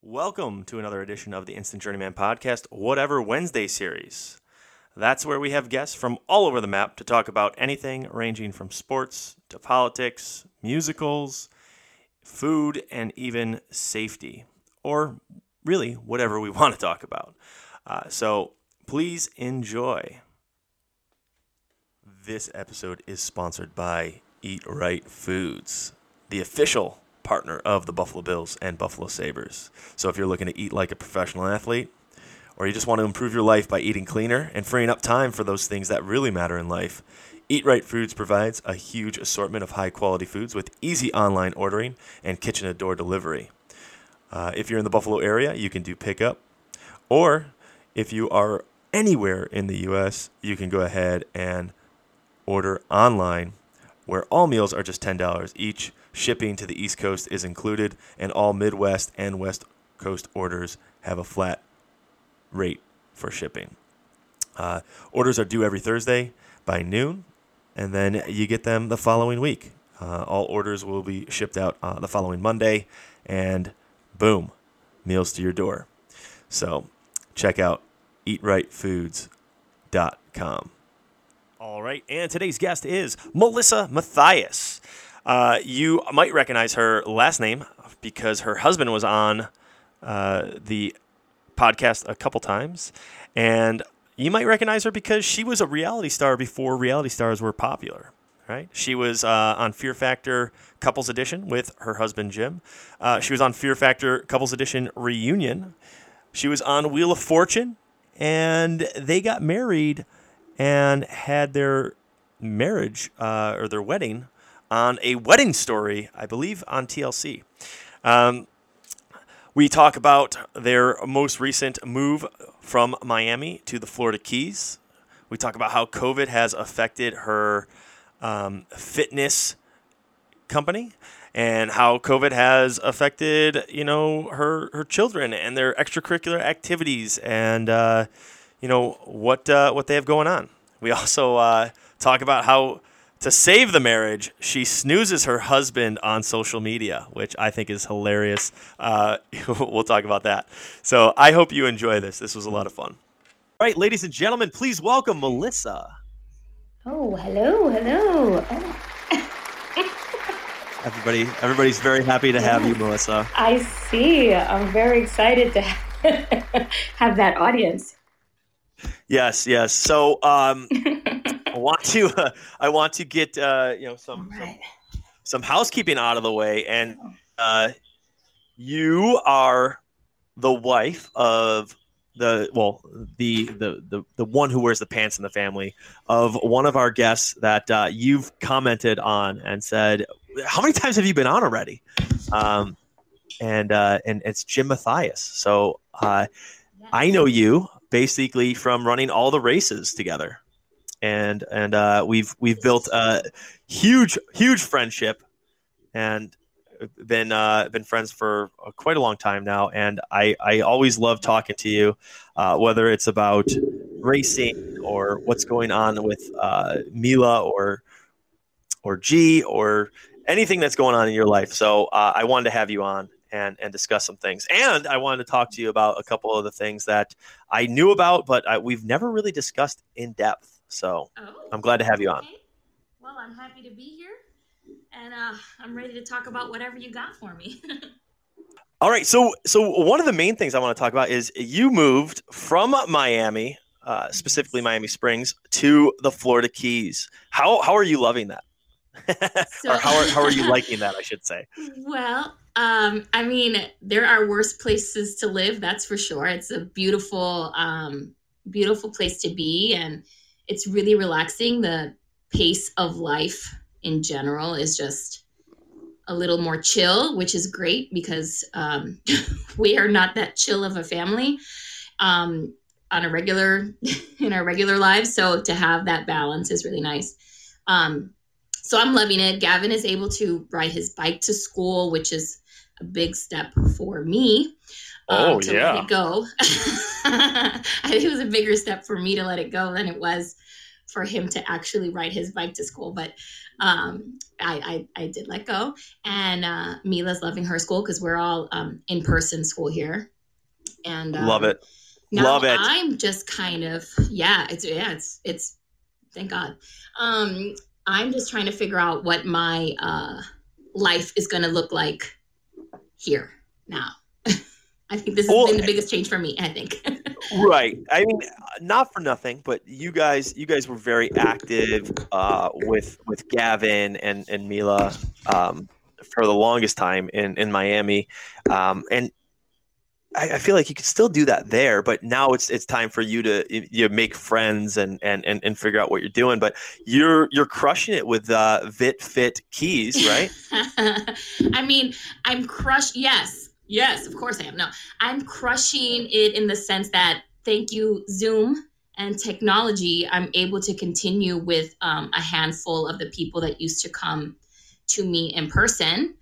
Welcome to another edition of the Instant Journeyman Podcast, Whatever Wednesday series. That's where we have guests from all over the map to talk about anything ranging from sports to politics, musicals, food, and even safety, or really whatever we want to talk about. Uh, so please enjoy. This episode is sponsored by Eat Right Foods, the official partner of the Buffalo Bills and Buffalo Sabres. So if you're looking to eat like a professional athlete, or you just want to improve your life by eating cleaner and freeing up time for those things that really matter in life, Eat Right Foods provides a huge assortment of high quality foods with easy online ordering and kitchen to door delivery. Uh, if you're in the Buffalo area, you can do pickup. Or if you are anywhere in the U.S., you can go ahead and order online, where all meals are just $10 each. Shipping to the East Coast is included, and all Midwest and West Coast orders have a flat rate for shipping. Uh, orders are due every Thursday by noon, and then you get them the following week. Uh, all orders will be shipped out uh, the following Monday, and boom, meals to your door. So check out eatrightfoods.com. All right, and today's guest is Melissa Matheis. Uh, you might recognize her last name because her husband was on uh, the podcast a couple times, and you might recognize her because she was a reality star before reality stars were popular. Right? She was uh, on Fear Factor Couples Edition with her husband Jim. Uh, she was on Fear Factor Couples Edition Reunion. She was on Wheel of Fortune, and they got married and had their marriage uh, or their wedding on a wedding story, I believe, on TLC. Um, we talk about their most recent move from Miami to the Florida Keys. We talk about how COVID has affected her um, fitness company and how COVID has affected, you know, her her children and their extracurricular activities and uh, you know what uh, what they have going on. We also uh, talk about how to save the marriage, she snoozes her husband on social media, which I think is hilarious. Uh, we'll talk about that. So I hope you enjoy this. This was a lot of fun. All right, ladies and gentlemen, please welcome Melissa. Oh, hello, hello. Oh. Everybody, everybody's very happy to have you, Melissa. I see. I'm very excited to have that audience. Yes, yes. So, um, I want to, uh, I want to get uh, you know some, right. some, some housekeeping out of the way, and uh, you are the wife of the well the, the the the one who wears the pants in the family of one of our guests that uh, you've commented on and said how many times have you been on already? Um, and uh, and it's Jim Matheis so uh, I know you basically from running all the races together and and uh, we've we've built a huge huge friendship and been uh, been friends for quite a long time now, and I, I always love talking to you, uh, whether it's about racing or what's going on with uh, Mila or or G or anything that's going on in your life. So uh, I wanted to have you on and and discuss some things, and I wanted to talk to you about a couple of the things that I knew about, but I, we've never really discussed in depth. So oh, I'm glad to have you on. Okay. Well, I'm happy to be here and uh, I'm ready to talk about whatever you got for me. All right, so so one of the main things I want to talk about is you moved from Miami, uh, specifically Miami Springs, to the Florida Keys. How how are you loving that? So, or how are, how are you liking that? I should say. Well, um, I mean, there are worse places to live. That's for sure. It's a beautiful, um, beautiful place to be, and it's really relaxing. The pace of life in general is just a little more chill, which is great because um, we are not that chill of a family um, on a regular in our regular lives. So to have that balance is really nice. Um, so I'm loving it. Gavin is able to ride his bike to school, which is a big step for me. Um, oh to yeah. Let it go. I think it was a bigger step for me to let it go than it was for him to actually ride his bike to school. But um, I, I, I did let go. And uh, Mila's loving her school because we're all um, in person school here. And um, Love it. now Love it. I'm just kind of yeah, it's yeah, it's it's thank God. Um, I'm just trying to figure out what my uh, life is going to look like here now. I think this has Well, been the biggest change for me. I think. Right. I mean, not for nothing, but you guys, you guys were very active uh, with with Gavin and and Mila um, for the longest time in in Miami, um, and I, I feel like you could still do that there. But now it's it's time for you to you make friends and and and, and figure out what you're doing. But you're you're crushing it with uh, Vit Fit Keys, right? I mean, I'm crushed. Yes, yes, of course I am. No, I'm crushing it in the sense that thank you, Zoom and technology, I'm able to continue with um, a handful of the people that used to come to me in person.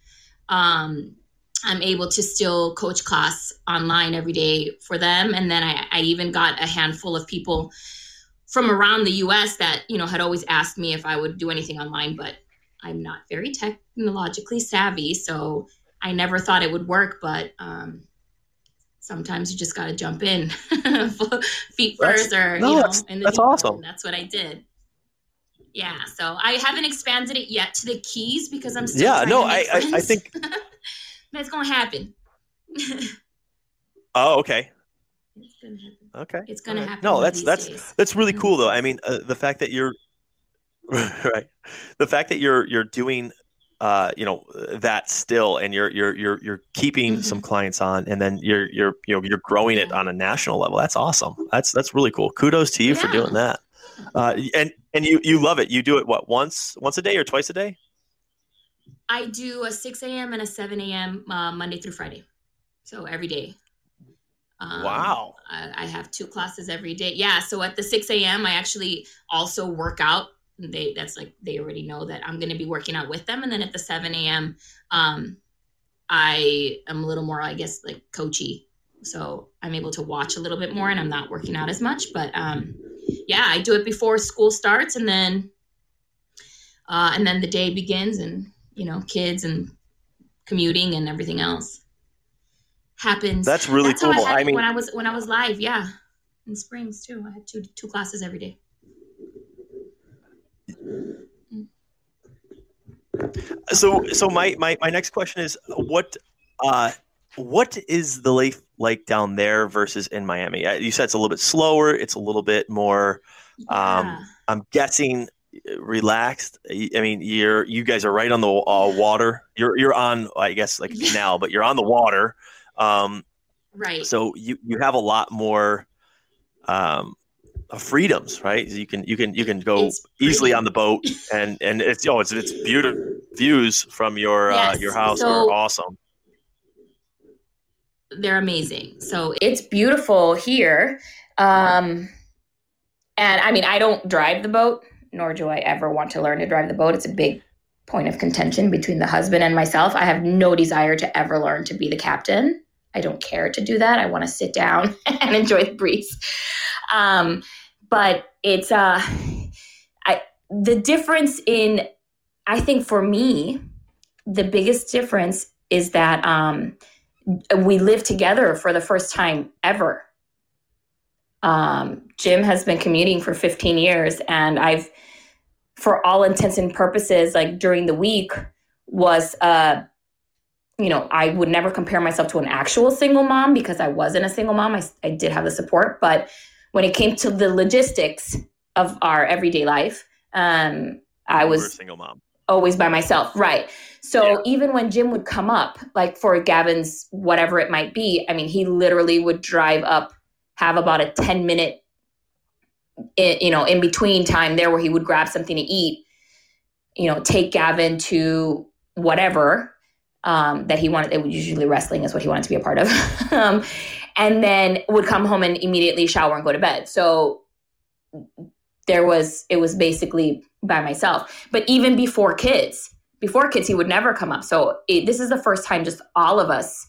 Um, I'm able to still coach class online every day for them. And then I, I even got a handful of people from around the US that, you know, had always asked me if I would do anything online, but I'm not very technologically savvy. So I never thought it would work, but um, sometimes you just got to jump in feet That's- first or, no, you know, that's- in the that's awesome. And That's what I did. Yeah, so I haven't expanded it yet to the keys because I'm still Yeah, no, I- I- I think- that's gonna happen. Oh, okay, it's gonna happen. okay. It's gonna happen. No, that's that's days. That's really Mhm. cool, though. I mean, uh, the fact that you're right, the fact that you're you're doing, uh, you know, that still, and you're you're you're you're keeping Mhm. some clients on, and then you're you're you know you're growing it on a national level. That's awesome. That's that's really cool. Kudos to you for doing that. Uh, and and you you love it. You do it what once once a day or twice a day? I do a 6 a.m. and a 7 a.m. Uh, Monday through Friday. So every day. Um, Wow. I, I have two classes every day. Yeah. So at the 6 a.m., I actually also work out. They that's like they already know that I'm going to be working out with them. And then at the 7 a.m., um, I am a little more, I guess, like coachy. So I'm able to watch a little bit more, and I'm not working out as much. But um, yeah, I do it before school starts, and then uh, and then the day begins, and you know, kids and commuting and everything else happens. That's really That's cool. I, I mean, when I was when I was live, yeah, in Springs too. I had two two classes every day. So so my, my my next question is what uh what is the life like down there versus in Miami? Uh, You said it's a little bit slower. It's a little bit more. Um, Yeah. I'm guessing uh, relaxed. I mean, you're you guys are right on the uh, water. You're you're on I guess like Yeah. canal, but you're on the water. Um, right. so you you have a lot more um, uh, freedoms, right? You can you can you can go It's easily pretty. on the boat, and and it's oh it's it's beautiful views from your uh, your house so- are awesome. They're amazing. So it's beautiful here. Um, and I mean, I don't drive the boat, nor do I ever want to learn to drive the boat. It's a big point of contention between the husband and myself. I have no desire to ever learn to be the captain. I don't care to do that. I want to sit down and enjoy the breeze. Um, but it's uh, I the difference in I think for me, the biggest difference is that um, we live together for the first time ever. Um, Jim has been commuting for 15 years, and I've, for all intents and purposes, like during the week, was uh, you know, I would never compare myself to an actual single mom because I wasn't a single mom. I, I did have the support, but when it came to the logistics of our everyday life, um, I was single mom. always by myself right so Yeah. even when jim would come up like for gavin's whatever it might be i mean he literally would drive up have about a 10 minute you know in between time there where he would grab something to eat you know take gavin to whatever um, that he wanted it was usually wrestling is what he wanted to be a part of um, and then would come home and immediately shower and go to bed so there was it was basically by myself but even before kids before kids he would never come up so it, this is the first time just all of us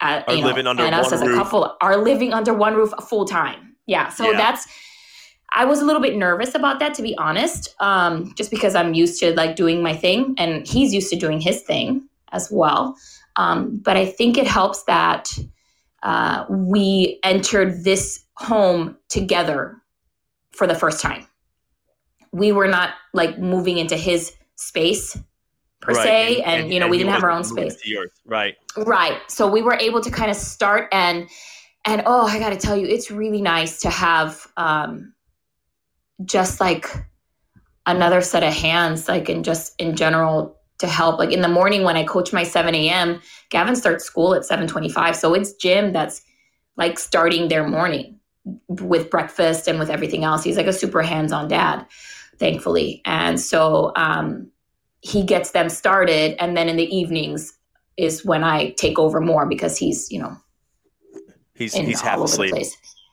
uh, Are you know, living under and us as a roof. couple are living under one roof full time yeah so Yeah. that's I was a little bit nervous about that, to be honest, um, just because I'm used to like doing my thing, and he's used to doing his thing as well. Um, but I think it helps that uh, we entered this home together for the first time. We were not like moving into his space per Right, se, and- and, and- you know and we didn't have our own space. Right. Right. So we were able to kind of start and and oh, I got to tell you, it's really nice to have um, just like another set of hands, like in just in general to help. Like in the morning when I coach my 7 a.m., Gavin starts school at 7:25, so it's Jim that's like starting their morning with breakfast and with everything else. He's like a super hands-on dad, thankfully, and so um, he gets them started, and then in the evenings is when I take over more because he's, you know, He's he's half asleep.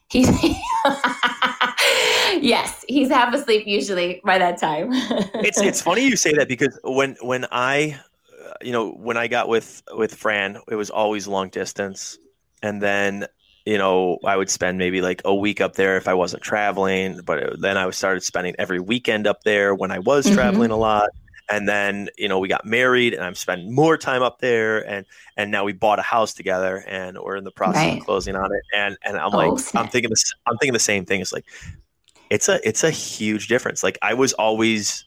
He's yes, he's half asleep usually by that time. it's it's funny you say that because when when I uh, you know when I got with with Fran it was always long distance and then you know I would spend maybe like a week up there if I wasn't traveling but it- then I started spending every weekend up there when I was Mhm. traveling a lot and then you know we got married and I'm spending more time up there and and now we bought a house together and we're in the process Right. of closing on it and and I'm Oh, like I'm thinking this I'm thinking the same thing it's like it's a it's a huge difference like I was always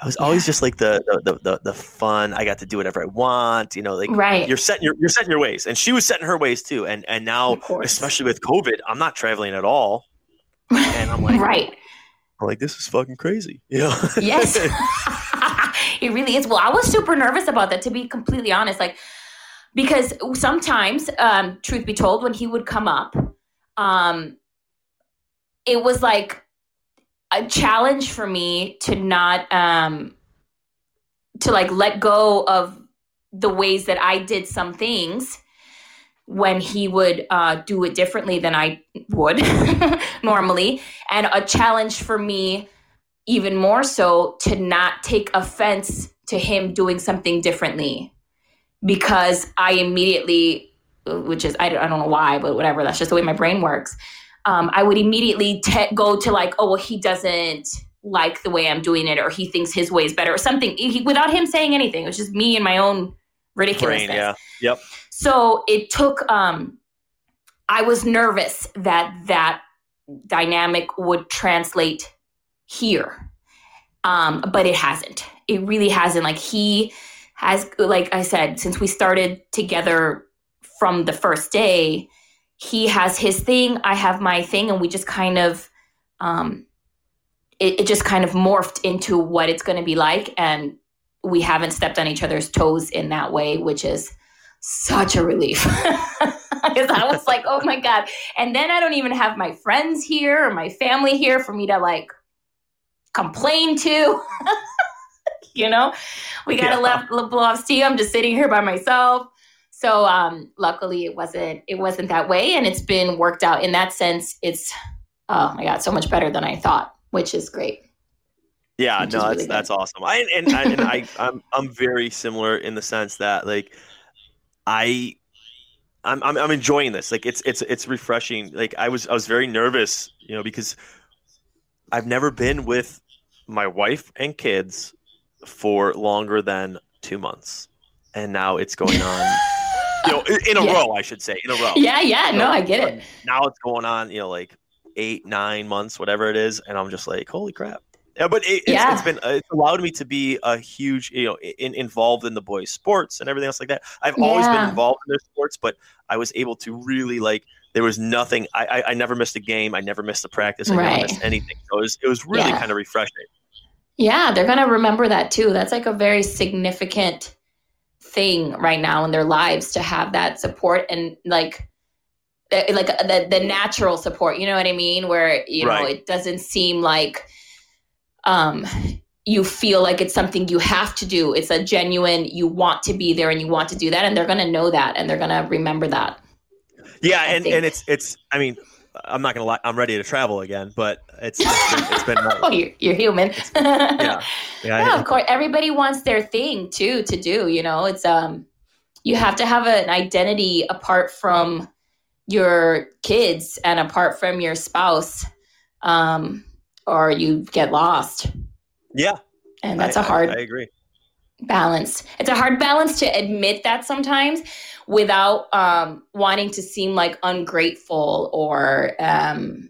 I was always just like the, the the the the fun. I got to do whatever I want. You know, like right. you're setting your you're setting your ways, and she was setting her ways too. And and now, especially with COVID, I'm not traveling at all. And I'm like, right. I'm like, this is fucking crazy. You know? Yes. it really is. Well, I was super nervous about that to be completely honest. Like because sometimes, um, truth be told, when he would come up, um, it was like a challenge for me to not um to like let go of the ways that I did some things when he would uh, do it differently than I would normally, and a challenge for me even more so to not take offense to him doing something differently because I immediately, which is, I don't, I don't know why, but whatever, that's just the way my brain works. Um, I would immediately te- go to like, oh, well, he doesn't like the way I'm doing it, or he thinks his way is better, or something, he, without him saying anything. It was just me and my own ridiculousness. Brain, yeah, yep. So it took. Um, I was nervous that that dynamic would translate here, um, but it hasn't. It really hasn't. Like he has, like I said, since we started together from the first day, he has his thing. I have my thing, and we just kind of. Um, it, it just kind of morphed into what it's going to be like, and we haven't stepped on each other's toes in that way, which is such a relief because I was like, oh my God. And then I don't even have my friends here or my family here for me to like complain to. you know, we got to Yeah. left blow off steam. I'm just sitting here by myself. So um, luckily it wasn't it wasn't that way and it's been worked out in that sense. It's oh my God, so much better than I thought, which is great. Yeah, Which no, that's really that's awesome. I and, I, and I I'm I'm very similar in the sense that like I I'm, I'm I'm enjoying this. Like it's it's it's refreshing. Like I was I was very nervous, you know, because I've never been with my wife and kids for longer than two months, and now it's going on. You know, in, in a Yeah. row, I should say, in a row. Yeah, yeah, no, I get it. Now it's going on, you know, like eight, nine months, whatever it is, and I'm just like, holy crap. Yeah, but it, it's, Yeah. it's been uh, it's allowed me to be a huge, you know, in, involved in the boys' sports and everything else like that. I've always been involved in their sports, but I was able to really like. There was nothing. I, I, I never missed a game. I never missed a practice. I Right. never missed anything. So it was, it was really Yeah. kind of refreshing. Yeah, they're going to remember that too. That's like a very significant thing right now in their lives to have that support and like eh, like the the natural support, you know what I mean, where you know it doesn't seem like um you feel like it's something you have to do. It's a genuine you want to be there and you want to do that and they're going to know that and they're going to remember that. Yeah, I and, think- and it's it's. I mean, I'm not gonna lie. I'm ready to travel again, but it's it's been, it's been Oh, you're, you're human. yeah yeah. yeah, of course. Everybody wants their thing too to do. You know, it's um, you have to have an identity apart from your kids and apart from your spouse. um, or you get lost. Yeah, And that's a a hard I, agree. balance. It's a hard balance to admit that sometimes without um, wanting to seem like ungrateful or um,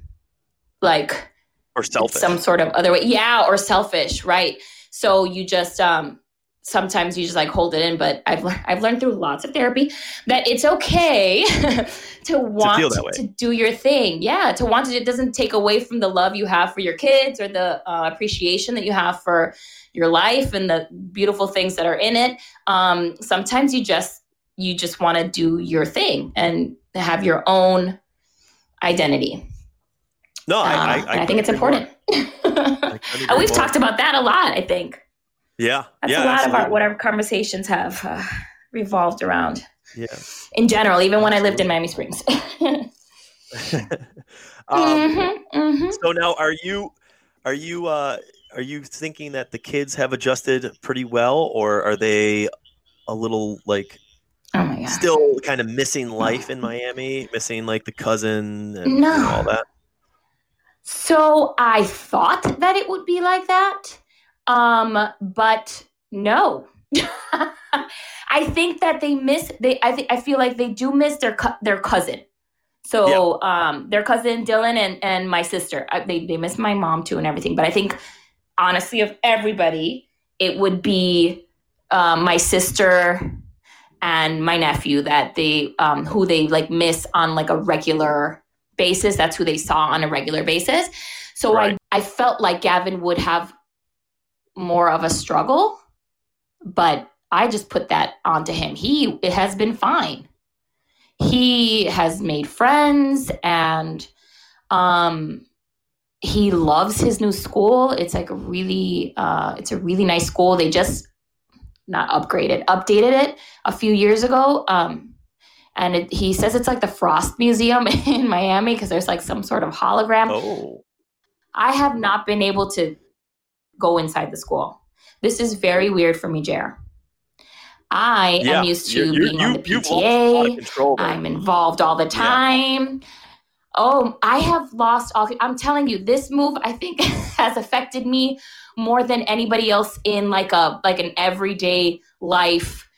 like Or selfish. some sort of other way. Yeah, or selfish, right? So you just um sometimes you just like hold it in, but I've lear- I've learned through lots of therapy that it's okay to want feel to, do your thing. Yeah, to want to it doesn't take away from the love you have for your kids or the uh, appreciation that you have for your life and the beautiful things that are in it. Um sometimes you just you just want to do your thing and have your own identity. no, Uh, I, I, and I think it's couldn't agree more. important. I couldn't And agree we've more. talked about that a lot, I think. Yeah, That's yeah, a lot of our absolutely. what our conversations have uh, revolved around Yeah. in general, even when I lived in Miami Springs. um, Mhm, mhm. So now, are you are you uh, are you thinking that the kids have adjusted pretty well, or are they a little like Oh my god. still kind of missing life in Miami, missing like the cousin and No. know, all that? So I thought that it would be like that. Um, but no. I think that they miss they I think I feel like they do miss their their cousin. So um their cousin Dylan and and my sister. I, they they miss my mom too and everything, but I think honestly of everybody it would be um, my sister and my nephew that they um who they like miss on like a regular basis. That's who they saw on a regular basis. So Right. I, I felt like Gavin would have more of a struggle, but I just put that onto him. He it has been fine. He has made friends and um he loves his new school. It's like a really uh it's a really nice school. They just not upgraded, updated it a few years ago. Um and it, he says it's like the Frost Museum in Miami because there's like some sort of hologram. Oh, I have not been able to go inside the school. This is very weird for me, Jer. I yeah. am used to You're- you're- being on the you- you've lost a lot of PTA. control. I'm involved all the time. Oh, I have lost all. I'm telling you, this move I think has affected me more than anybody else in like a like an everyday life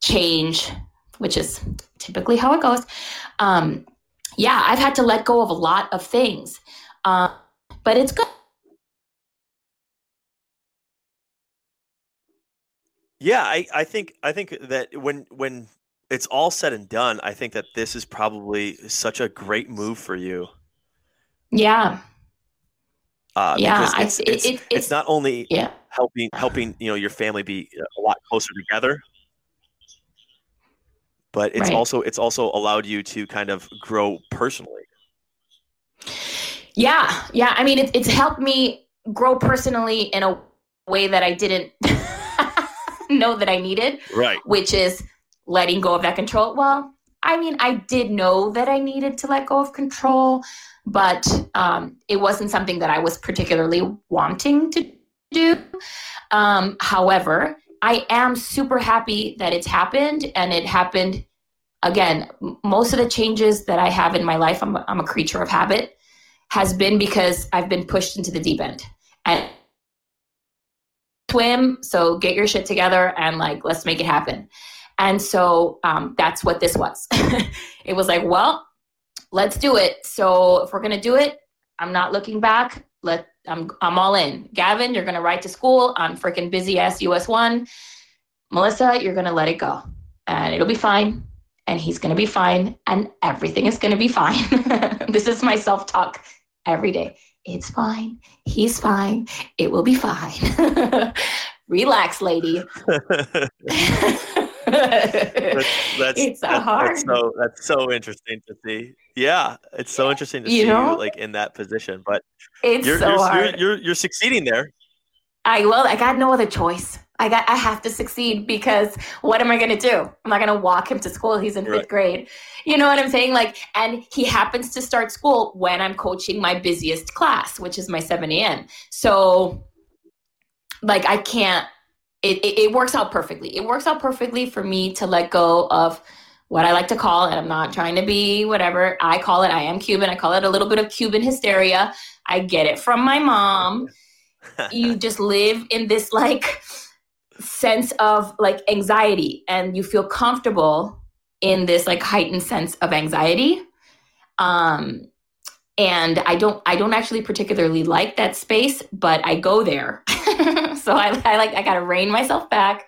change, which is typically how it goes. Um, yeah, I've had to let go of a lot of things, um, but it's good. Yeah, I, I think I think that when when it's all said and done, I think that this is probably such a great move for you. Yeah, Uh, Yeah, because I- it's, it- it's, it- it's it's- not only yeah, helping helping you know your family be a lot closer together, but it's Right. also it's also allowed you to kind of grow personally. yeah, yeah. I mean, it, it's helped me grow personally in a way that I didn't know that I needed. Right. which is letting go of that control. Well, I mean, I did know that I needed to let go of control, but um, it wasn't something that I was particularly wanting to do. Um, however, I am super happy that it's happened, and it happened again. Most of the changes that I have in my life, I'm, a- I'm a creature of habit, has been because I've been pushed into the deep end. And swim so get your shit together and like let's make it happen. And so um, that's what this was. It was like well let's do it. So if we're gonna do it i'm not looking back. Let i'm, I'm all in. Gavin you're gonna write to school on freaking busy ass us one. Melissa you're gonna let it go. And it'll be fine. And he's gonna be fine. And everything is gonna be fine. This is my self-talk every day it's fine he's fine it will be fine. Relax, lady. that's that's it's that's, hard. that's so that's so interesting to see. Yeah, it's so interesting to You see know? you like in that position. But it's you're so you're, hard. you're you're you're succeeding there. I well, I got no other choice. I got I have to succeed because what am I gonna do? I'm not gonna walk him to school. He's in fifth Right. grade. You know what I'm saying? Like, and he happens to start school when I'm coaching my busiest class, which is my 7 a.m. So like I can't it, it, it works out perfectly. It works out perfectly for me to let go of what I like to call, and I'm not trying to be whatever I call it. I am Cuban. I call it a little bit of Cuban hysteria. I get it from my mom. you just live in this like sense of like anxiety and you feel comfortable in this like heightened sense of anxiety. Um and I don't I don't actually particularly like that space, but I go there. so I, I like I gotta rein myself back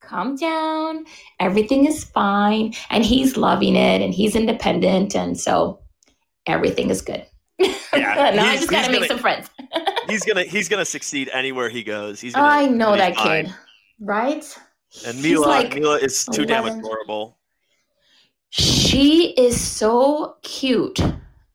calm down everything is fine and he's loving it and he's independent and so everything is good Yeah, now i just gotta make gonna- some friends he's gonna he's gonna succeed anywhere he goes. He's gonna, i know that fine. kid right And Mila, like Mila is too damn 11. adorable. she is so cute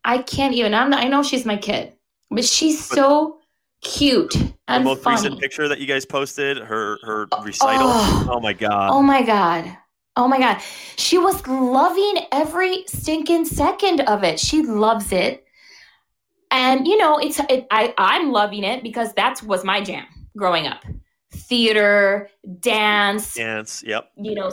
i can't even I'm, i know she's my kid but she's But- so cute The and most funny recent picture that you guys posted, her her recital. Oh. Oh, my god. Oh my God. Oh my God. She was loving every stinking second of it. She loves it. And you know, it's it, I I'm loving it because that was my jam growing up. Theater, dance, Dance. Yep. you know,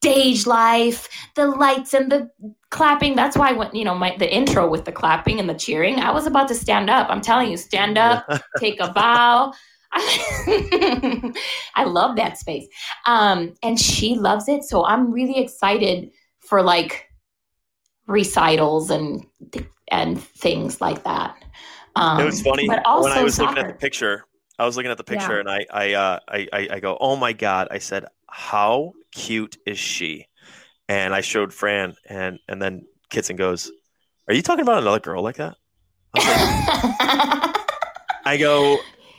stage life, the lights and the clapping. That's why when, you know, my the intro with the clapping and the cheering, I was about to stand up. I'm telling you, stand up, take a bow. I love that space. Um, and she loves it. So I'm really excited for like recitals and and things like that. Um, it was funny but also when I was looking at the picture. I was looking at the picture Yeah. and I I, uh, I I I go, oh my god! I said, how cute is she? And I showed Fran, and and then Kitson goes, are you talking about another girl like that? I, like, I go,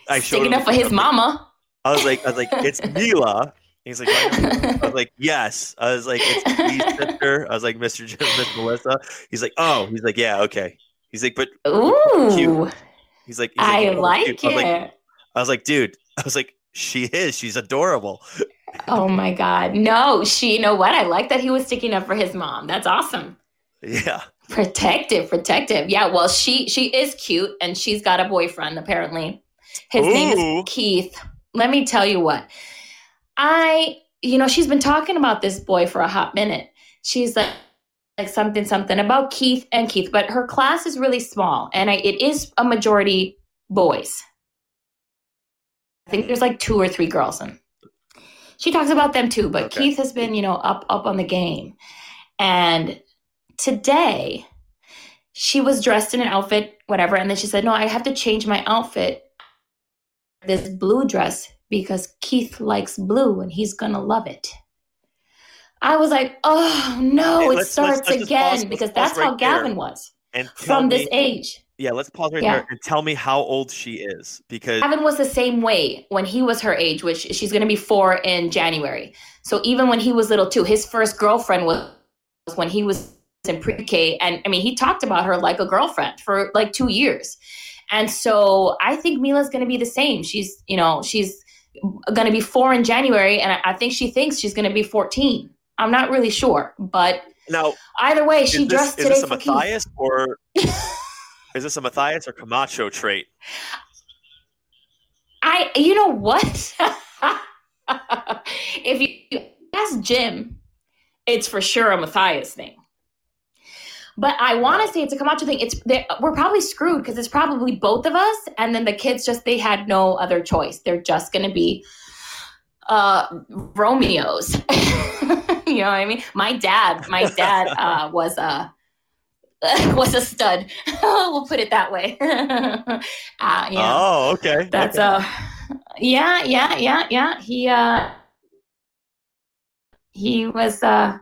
I showed Sticking up for his mama. I was like, I was like, it's Mila. He's like, "I was like, yes. I was like, it's Lee's sister. I was like, Mr. Jim, Miss Melissa. He's like, oh. He's like, yeah, okay. He's like, but Ooh, Cute. he's like, he's I "Oh, like cute." I was like, it. I was like, dude. I was like, she is. She's adorable. Oh my God. No, she, you know what? I like that he was sticking up for his mom. That's awesome. Yeah. Protective, protective. Yeah, well, she she is cute and she's got a boyfriend apparently. His name is Keith. Let me tell you what. I, you know, she's been talking about this boy for a hot minute. She's like like something something about Keith and Keith, but her class is really small and I, it is a majority boys. I think there's like two or three girls and she talks about them too, but Okay. Keith has been, you know, up up on the game. And today she was dressed in an outfit, whatever, and then she said, "No, I have to change my outfit. This blue dress because Keith likes blue and he's going to love it." I was like, "Oh, no, Hey, it let's- let's- starts let's again pause- because that's how right there. Gavin was And from me, this age." Yeah, let's pause right Yeah. there and tell me how old she is because Gavin was the same way when he was her age, which she's going to be four in January. So even when he was little too, his first girlfriend was when he was in pre-K, and I mean he talked about her like a girlfriend for like two years. And so I think Mila's going to be the same. She's you know she's going to be four in January, and I, I think she thinks she's going to be fourteen. I'm not really sure, but now either way, she is this, dressed is today this a Keith. Matheis or is this a Matheis or Camacho trait? I, you know what? if you ask Jim, it's for sure a Matheis thing. But I want to say it's a Camacho thing. It's we're probably screwed because it's probably both of us, and then the kids just they had no other choice. They're just gonna be uh, Romeos. you know what I mean? My dad, my dad uh, was a was a stud. we'll put it that way. uh, yeah. Oh, okay. That's okay. uh yeah, yeah, yeah, yeah. He uh he was uh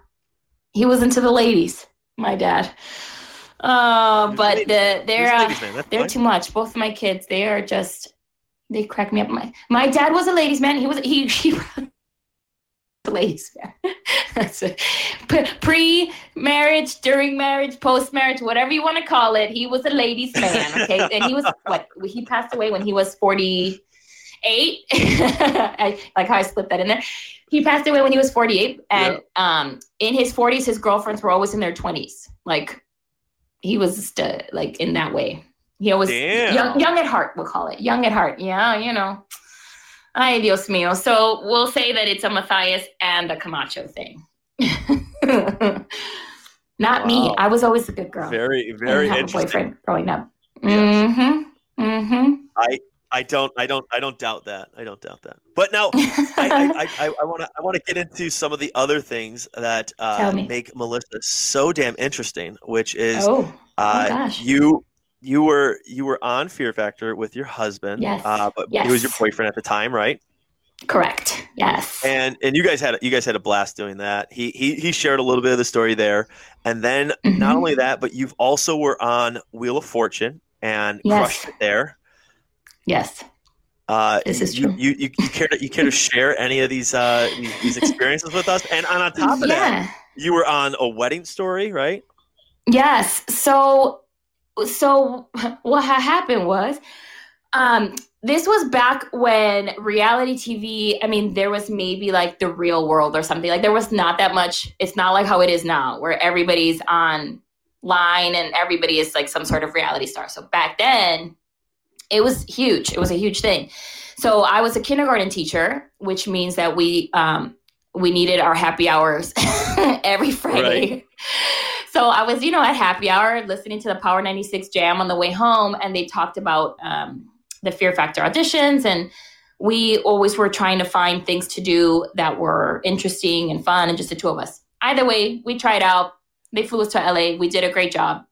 he was into the ladies, my dad. Uh but the they're uh, ladies man. That's they're too much. Both of my kids, they are just they crack me up. My my dad was a ladies man. He was he he the ladies man. That's it. Pre marriage, during marriage, post marriage, whatever you want to call it. He was a ladies man. Okay, and he was what? He passed away when he was forty eight. I like how I slipped that in there. He passed away when he was forty eight, and um, in his forties, his girlfriends were always in their twenties. Like he was just, uh, like in that way. He was Damn. young, young at heart. We'll call it young at heart. Yeah, you know. Ay, Dios mío. So we'll say that it's a Matheis and a Camacho thing. Not me. I was always a good girl. Very, very have a boyfriend growing up. Yes. Mm-hmm. Mm-hmm. I I don't I don't I don't doubt that. I don't doubt that. But now I I I want to I want to get into some of the other things that uh, make Melissa so damn interesting, which is oh, uh, gosh. you you were you were on Fear Factor with your husband, Yes. uh, but he was your boyfriend at the time, right? correct. Yes. And and you guys had you guys had a blast doing that. He he he shared a little bit of the story there, and then not Mhm. only that, but you've also were on Wheel of Fortune and Yes. crushed it there. yes. Uh, This is you, true. You, you, you care to you care to share any of these uh, these, experiences with us? And on, on top of that, you were on a wedding story, right? Yes. So, so what happened was, um, this was back when reality TV. I mean, there was maybe like the Real World or something. Like there was not that much. It's not like how it is now, where everybody's on line and everybody is like some sort of reality star. So back then, it was huge. It was a huge thing. So I was a kindergarten teacher, which means that we um, we needed our happy hours every Friday. So I was, you know, at happy hour listening to the Power 96 jam on the way home, and they talked about um, the Fear Factor auditions. And we always were trying to find things to do that were interesting and fun, and just the two of us. Either way, we tried out. They flew us to LA. We did a great job.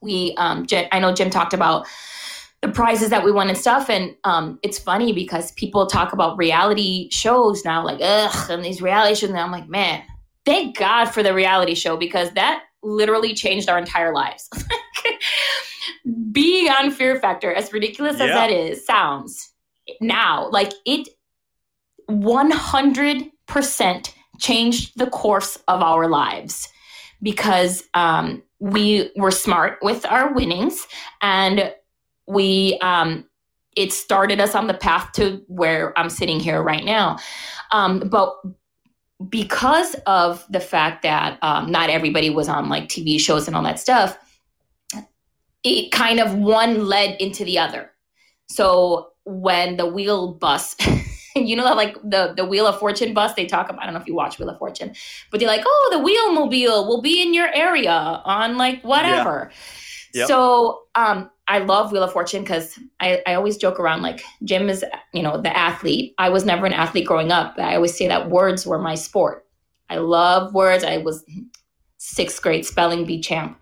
We, um, Jim, I know Jim talked about the prizes that we won and stuff. And um, it's funny because people talk about reality shows now, like, ugh, and these reality shows. And I'm like, man, thank God for the reality show because that literally changed our entire lives. Being on Fear Factor, as ridiculous as Yeah. that is, sounds now like it 100% changed the course of our lives because um, we were smart with our winnings and we um, it started us on the path to where I'm sitting here right now. Um, but because of the fact that um, not everybody was on like TV shows and all that stuff, it kind of one led into the other. So when the wheel bus, you know, like the the Wheel of Fortune bus, they talk about. I don't know if you watch Wheel of Fortune, but they're like, oh, the wheel mobile will be in your area on like whatever. Yep. So um, I love Wheel of Fortune because I, I always joke around like Jim is, you know, the athlete. I was never an athlete growing up. But I always say that words were my sport. I love words. I was sixth grade spelling bee champ.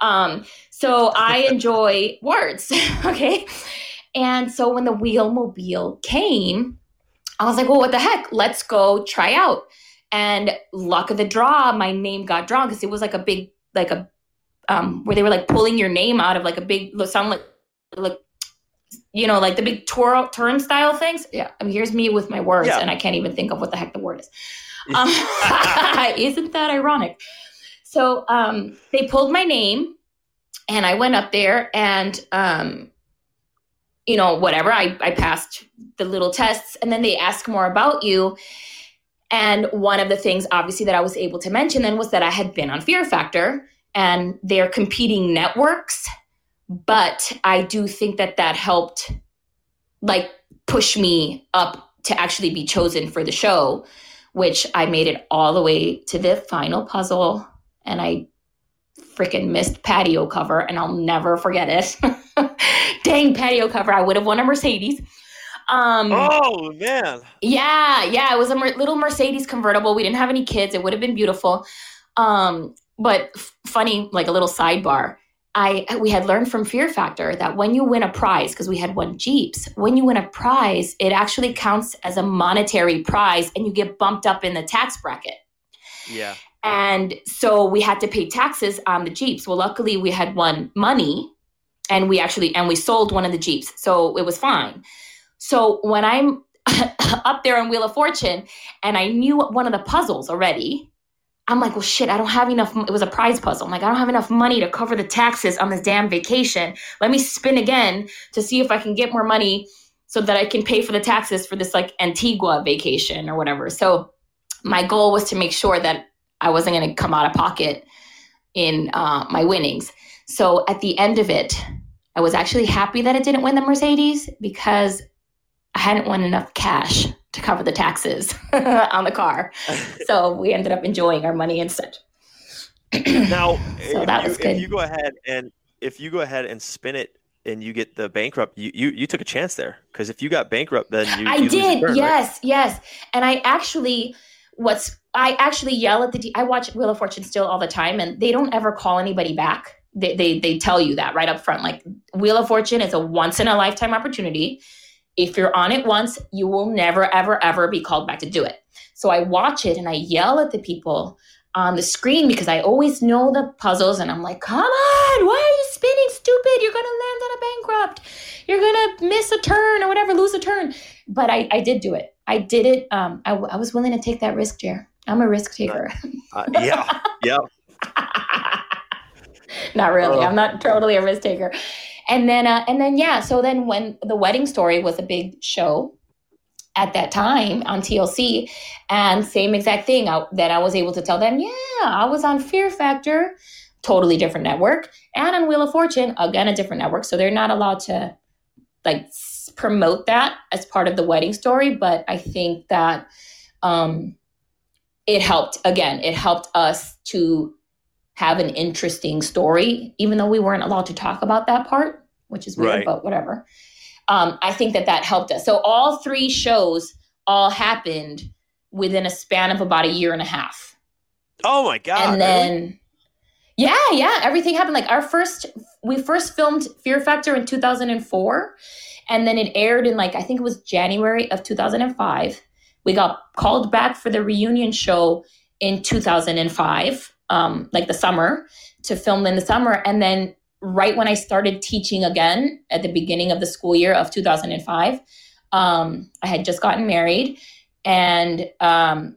Um, so I enjoy words. Okay. And so when the wheel mobile came, I was like, well, what the heck? Let's go try out. And luck of the draw, my name got drawn because it was like a big, like a um, where they were like pulling your name out of like a big sound like like you know like the big tour turnstile things. Yeah, I mean here's me with my words Yeah. and I can't even think of what the heck the word is. Um, isn't that ironic? So um, they pulled my name, and I went up there and um, you know whatever I I passed the little tests, and then they ask more about you. And one of the things, obviously, that I was able to mention then was that I had been on Fear Factor, and they're competing networks. But I do think that that helped, like, push me up to actually be chosen for the show, which I made it all the way to the final puzzle, and I freaking missed patio cover, and I'll never forget it. Dang patio cover! I would have won a Mercedes. Um, Oh man, yeah, yeah, it was a mer- little Mercedes convertible. We didn't have any kids. It would have been beautiful. Um, but f- funny, like a little sidebar. I we had learned from Fear Factor that when you win a prize, because we had won Jeeps, when you win a prize, it actually counts as a monetary prize, and you get bumped up in the tax bracket. yeah, And so we had to pay taxes on the Jeeps. Well, luckily we had won money and we actually and we sold one of the Jeeps. So it was fine. So when I'm up there on Wheel of Fortune and I knew one of the puzzles already, I'm like, well shit, I don't have enough it was a prize puzzle. I'm like, I don't have enough money to cover the taxes on this damn vacation. Let me spin again to see if I can get more money so that I can pay for the taxes for this like Antigua vacation or whatever. So my goal was to make sure that I wasn't going to come out of pocket in uh, my winnings. So at the end of it, I was actually happy that it didn't win the Mercedes because I hadn't won enough cash to cover the taxes on the car. So we ended up enjoying our money instead. now So if, that you, was if good. you go ahead and if you go ahead and spin it and you get the bankrupt, you you, you took a chance there because if you got bankrupt, then you I you lose your did. turn, right? yes, yes. And I actually, what's I actually yell at the. T- I watch Wheel of Fortune still all the time, and they don't ever call anybody back. They they they tell you that right up front. Like Wheel of Fortune is a once in a lifetime opportunity. If you're on it once, you will never ever ever be called back to do it. So I watch it and I yell at the people on the screen because I always know the puzzles, and I'm like, "Come on, why are you spinning, stupid? You're gonna land on a bankrupt. You're gonna miss a turn or whatever, lose a turn." But I I did do it. I did it. Um, I, I was willing to take that risk, Jer. I'm a risk taker. Uh, yeah, yeah. not really. Oh. I'm not totally a risk taker. And then, uh, and then, yeah. So then, when the wedding story was a big show at that time on TLC, and same exact thing I, that I was able to tell them. Yeah, I was on Fear Factor, totally different network, and on Wheel of Fortune, again a different network. So they're not allowed to like promote that as part of the wedding story. But I think that um, it helped. Again, it helped us to have an interesting story, even though we weren't allowed to talk about that part, which is weird, Right. but whatever. Um, I think that that helped us. So all three shows all happened within a span of about a year and a half. Oh my god! and then, yeah, yeah, everything happened. Like our first, we first filmed Fear Factor in 2004, and then it aired in like, I think it was January of 2005. We got called back for the reunion show in 2005, um, like the summer, to film in the summer. And then right when I started teaching again at the beginning of the school year of 2005, um, I had just gotten married and, um,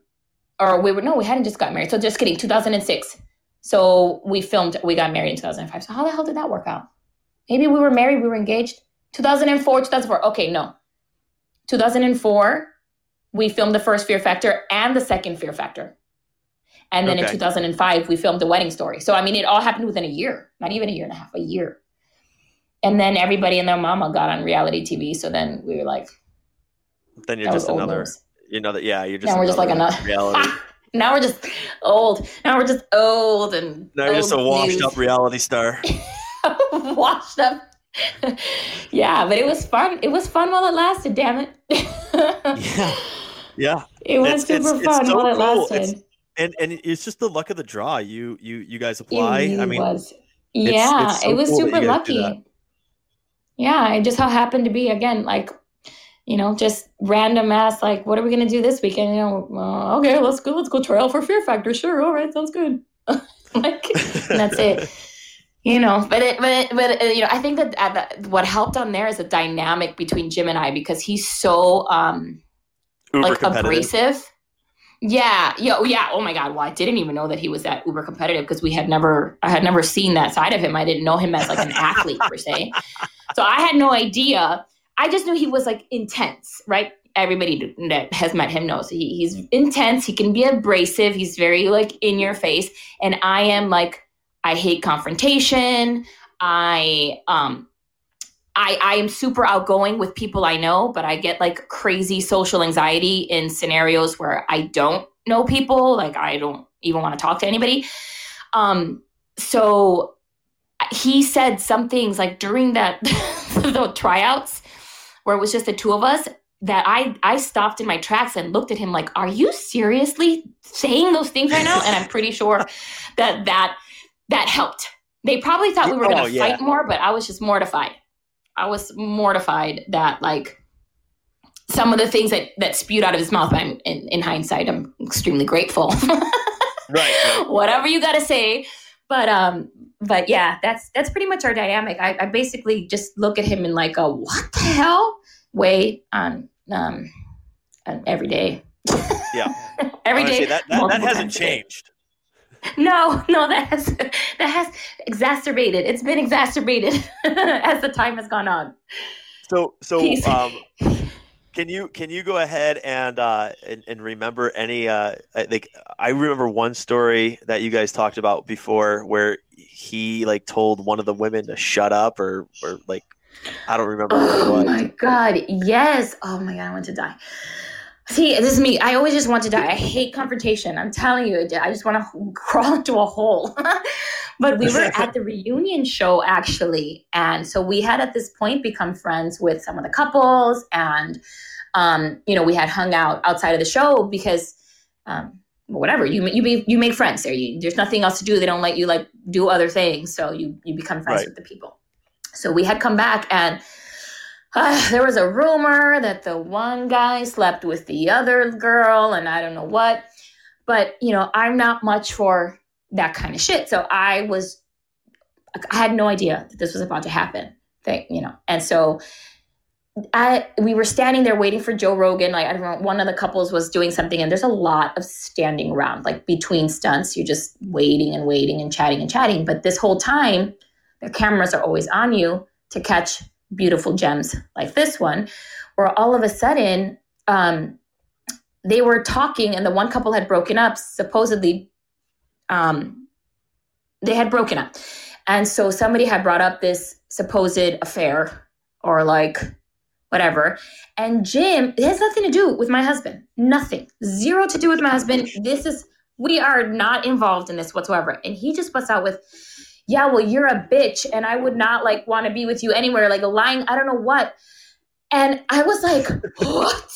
or we were, no, we hadn't just gotten married. So just kidding, 2006. So we filmed, we got married in 2005. So how the hell did that work out? Maybe we were married, we were engaged. 2004, 2004. Okay, no. 2004, we filmed the first Fear Factor and the second Fear Factor. And then in 2005, we filmed the wedding story. So, I mean, it all happened within a year, not even a year and a half, a year. And then everybody and their mama got on reality TV. So then we were like, then you're just another, you know that? Yeah, you're just. Now we're just like another. reality. now we're just old. Now we're just old and now you're just a washed news. up reality star. washed up. yeah, but it was fun. It was fun while it lasted. Damn it. yeah, yeah. It was It's- it's- super it's fun so while it cool. lasted. It's- And and it's just the luck of the draw. You you you guys apply. really I mean, was. Yeah, it's so it was cool super you guys do that. lucky. Yeah, it just how happened to be again, like, you know, just random ass, like, what are we gonna do this weekend? You know, well, okay, let's go, let's go trail for Fear Factor. Sure, all right, sounds good. like, and that's it. You know, but it, but it, but it, you know, I think that, uh, that what helped on there is the dynamic between Jim and I because he's so um uber like abrasive. Yeah, yeah, oh, yeah. Oh my god, well, I didn't even know that he was that uber competitive because we had never, I had never seen that side of him. I didn't know him as like an athlete per se, so I had no idea. I just knew he was like intense, right? Everybody that has met him knows he, he's intense. He can be abrasive. He's very like in your face, and I am like, I hate confrontation. I um I, I am super outgoing with people I know, but I get like crazy social anxiety in scenarios where I don't know people. Like I don't even want to talk to anybody. Um, so he said some things like during that the tryouts where it was just the two of us that I I stopped in my tracks and looked at him like, "Are you seriously saying those things right now?" And I'm pretty sure that that that helped. They probably thought we were going Oh, to yeah. fight more, but I was just mortified. I was mortified that like some of the things that that spewed out of his mouth. I'm, in, in hindsight, I'm extremely grateful. Right, right. Whatever you got to say, but um, but yeah, that's that's pretty much our dynamic. I, I basically just look at him in like a what the hell way on um on every day. Yeah. every day. Honestly, that, that, that hasn't day. changed. No, no, that has that has exacerbated. It's been exacerbated as the time has gone on. So so um, can you can you go ahead and uh and, and remember any uh I think I remember one story that you guys talked about before where he like told one of the women to shut up or or like I don't remember Oh my god, yes. Oh my god, I want to die. See, this is me. I always just want to die. I hate confrontation. I'm telling you, I just want to crawl into a hole. but we were at the reunion show actually, and so we had at this point become friends with some of the couples, and um, you know, we had hung out outside of the show because. Um, whatever you you be, you make friends there. You, there's nothing else to do. They don't let you like do other things, so you you become friends right. with the people. So we had come back and uh, there was a rumor that the one guy slept with the other girl and I don't know what. But, you know, I'm not much for that kind of shit. So I was, I had no idea that this was about to happen. Thing, you know, and so I we were standing there waiting for Joe Rogan. Like I don't know, one of the couples was doing something, and there's a lot of standing around, like between stunts. You're just waiting and waiting and chatting and chatting. But this whole time, the cameras are always on you to catch beautiful gems like this one, where all of a sudden um, they were talking, and the one couple had broken up. Supposedly, um, they had broken up, and so somebody had brought up this supposed affair or like whatever. And Jim, it has nothing to do with my husband. Nothing. Zero to do with my husband. This is we are not involved in this whatsoever. And he just busts out with yeah, well, you're a bitch and I would not like want to be with you anywhere, like lying, I don't know what. And I was like, what?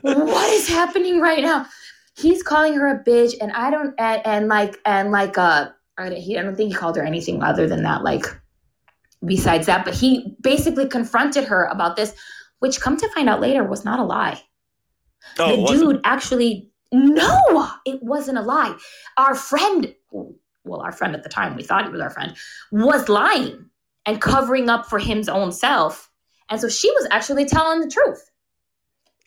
what is happening right now? He's calling her a bitch and I don't, and, and like, and like, uh, I, he, I don't think he called her anything other than that, like, besides that, but he basically confronted her about this, which come to find out later was not a lie. Oh, the dude actually, no, it wasn't a lie. Our friend, well, our friend at the time, we thought he was our friend, was lying and covering up for his own self. And so she was actually telling the truth.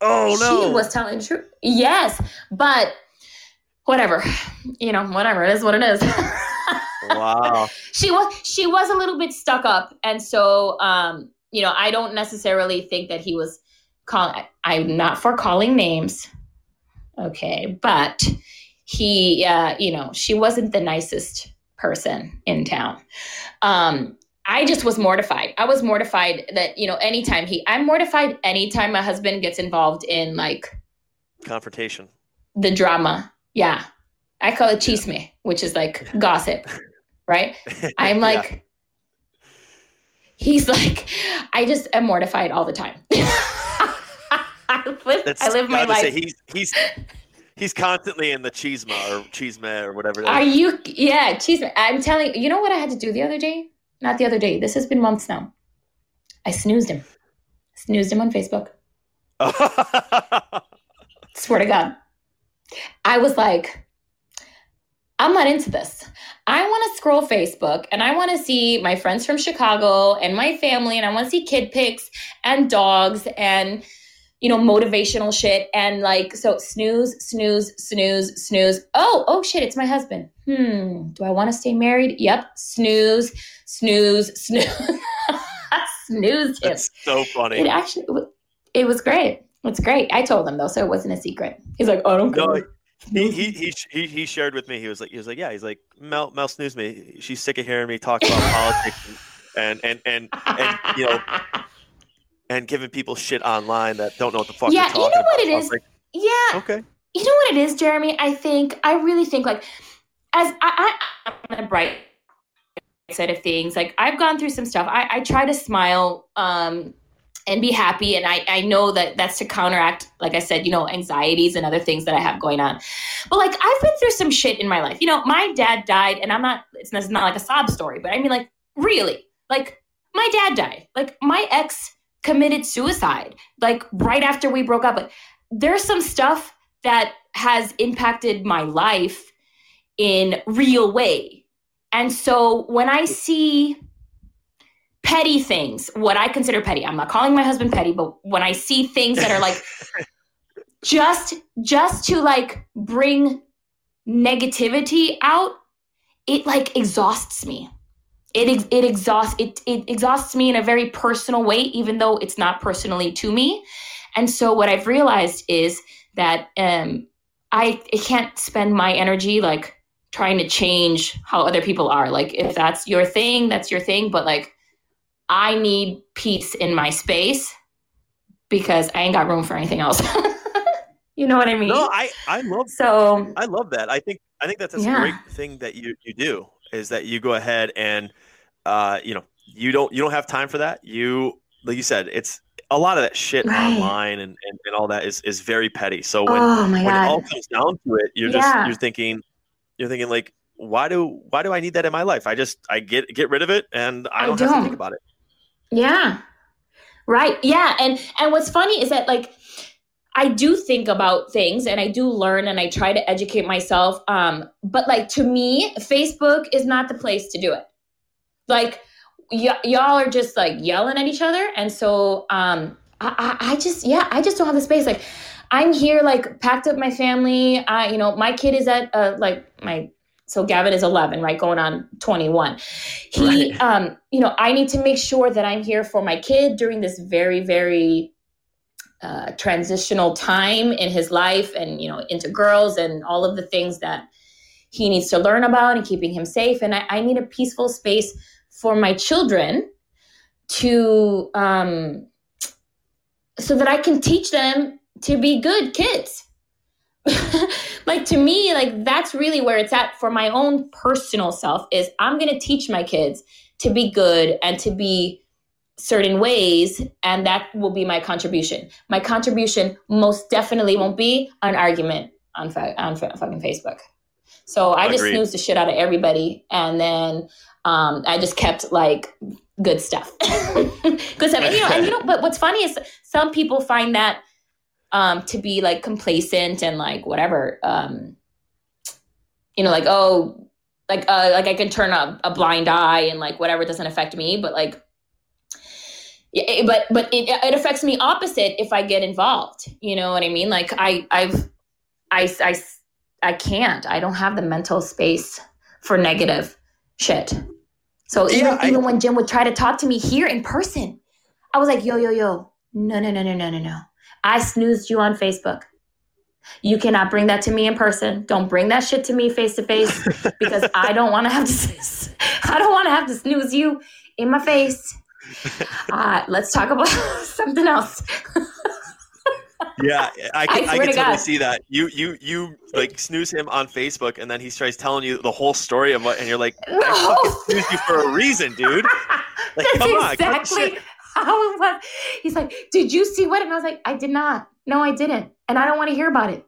Oh no. She was telling the truth. Yes. But whatever. You know, whatever. It is what it is. wow. She was she was a little bit stuck up. And so um, you know, I don't necessarily think that he was calling I'm not for calling names. Okay, but he, uh, you know, she wasn't the nicest person in town. Um, I just was mortified. I was mortified that, you know, anytime he, I'm mortified anytime my husband gets involved in like confrontation, the drama. Yeah. I call it chisme, which is like gossip, right? I'm like, yeah. he's like, I just am mortified all the time. I live, I live my life. Say, he's, he's, He's constantly in the cheesema or cheesema or whatever. Are you? Yeah, cheesema. I'm telling you. You know what I had to do the other day? Not the other day. This has been months now. I snoozed him. Snoozed him on Facebook. Swear to God. I was like, I'm not into this. I want to scroll Facebook and I want to see my friends from Chicago and my family, and I want to see kid pics and dogs and you know, motivational shit. And like, so snooze, snooze, snooze, snooze. Oh, oh shit, it's my husband. Hmm. Do I want to stay married? Yep. Snooze, snooze, snooze. snooze him. That's so funny. It actually, it was great. It's great. I told him though, so it wasn't a secret. He's like, oh, I don't care. he, he he he shared with me. He was like he was like yeah. He's like Mel Mel snooze me. She's sick of hearing me talk about politics and and and and, and you know and giving people shit online that don't know what the fuck. Yeah, you know what about. it is. Like, yeah. Okay. You know what it is, Jeremy? I think I really think like as I, I on the bright side of things. Like I've gone through some stuff. I, I try to smile um, and be happy, and I I know that that's to counteract, like I said, you know, anxieties and other things that I have going on. But like I've been through some shit in my life. You know, my dad died, and I'm not. It's not like a sob story, but I mean, like really, like my dad died. Like my ex committed suicide like right after we broke up. Like there's some stuff that has impacted my life in real way. And so when i see petty things what i consider petty i'm not calling my husband petty but when i see things that are like just just to like bring negativity out it like exhausts me it it exhausts it it exhausts me in a very personal way even though it's not personally to me and so what i've realized is that um i i can't spend my energy like trying to change how other people are like if that's your thing that's your thing but like i need peace in my space because i ain't got room for anything else You know what I mean? No, I I love so I love that. I think I think that's, that's Yeah. a great thing that you you do is that you go ahead and uh you know you don't you don't have time for that. You like you said, it's a lot of that shit Right. online and, and, and all that is is very petty. So when oh when it all comes down to it, you're Yeah. just you're thinking you're thinking like why do why do I need that in my life? I just I get get rid of it and I I don't, have to think about it. Yeah. Right. Yeah. And and what's funny is that like I do think about things and I do learn and I try to educate myself. Um, but like to me, Facebook is not the place to do it. Like y- y'all are just like yelling at each other, and so um, I-, I just yeah I just don't have the space. Like I'm here like packed up my family. I you know my kid is at uh, like my so Gavin is 11, right, going on 21. He Right. um you know I need to make sure that I'm here for my kid during this very very uh, transitional time in his life and you know into girls and all of the things that he needs to learn about and keeping him safe. And i, I need a peaceful space for my children to um, so that i can teach them to be good kids. Like to me like that's really where it's at for my own personal self is i'm going to teach my kids to be good and to be certain ways and that will be my contribution. My contribution most definitely won't be an argument on, fa- on fa- fucking facebook so i just Agreed. snoozed the shit out of everybody and then um, i just kept like good stuff good stuff and you know and you know but what's funny is some people find that um, to be like complacent and like whatever um, you know like oh like uh, like i can turn a, a blind eye and like whatever doesn't affect me but like yeah, but but it, it affects me opposite if I get involved. You know what I mean? Like I I've I I I can't. I don't have the mental space for negative shit. So even Yeah, I- even when Jim would try to talk to me here in person, I was like, yo yo yo, no no no no no no no. I snoozed you on Facebook. You cannot bring that to me in person. Don't bring that shit to me face to face because I don't want to have to. I don't want to have to snooze you in my face. Uh, let's talk about something else. Yeah, I can, I I, can to totally God. see that. You you you like snooze him on Facebook, and then he starts telling you the whole story of what, and you're like, I No, fucking snoozed you for a reason, dude. Like, that's come on, exactly how it was. He's like, "Did you see what?" And I was like, "I did not. No, I didn't, and I don't want to hear about it."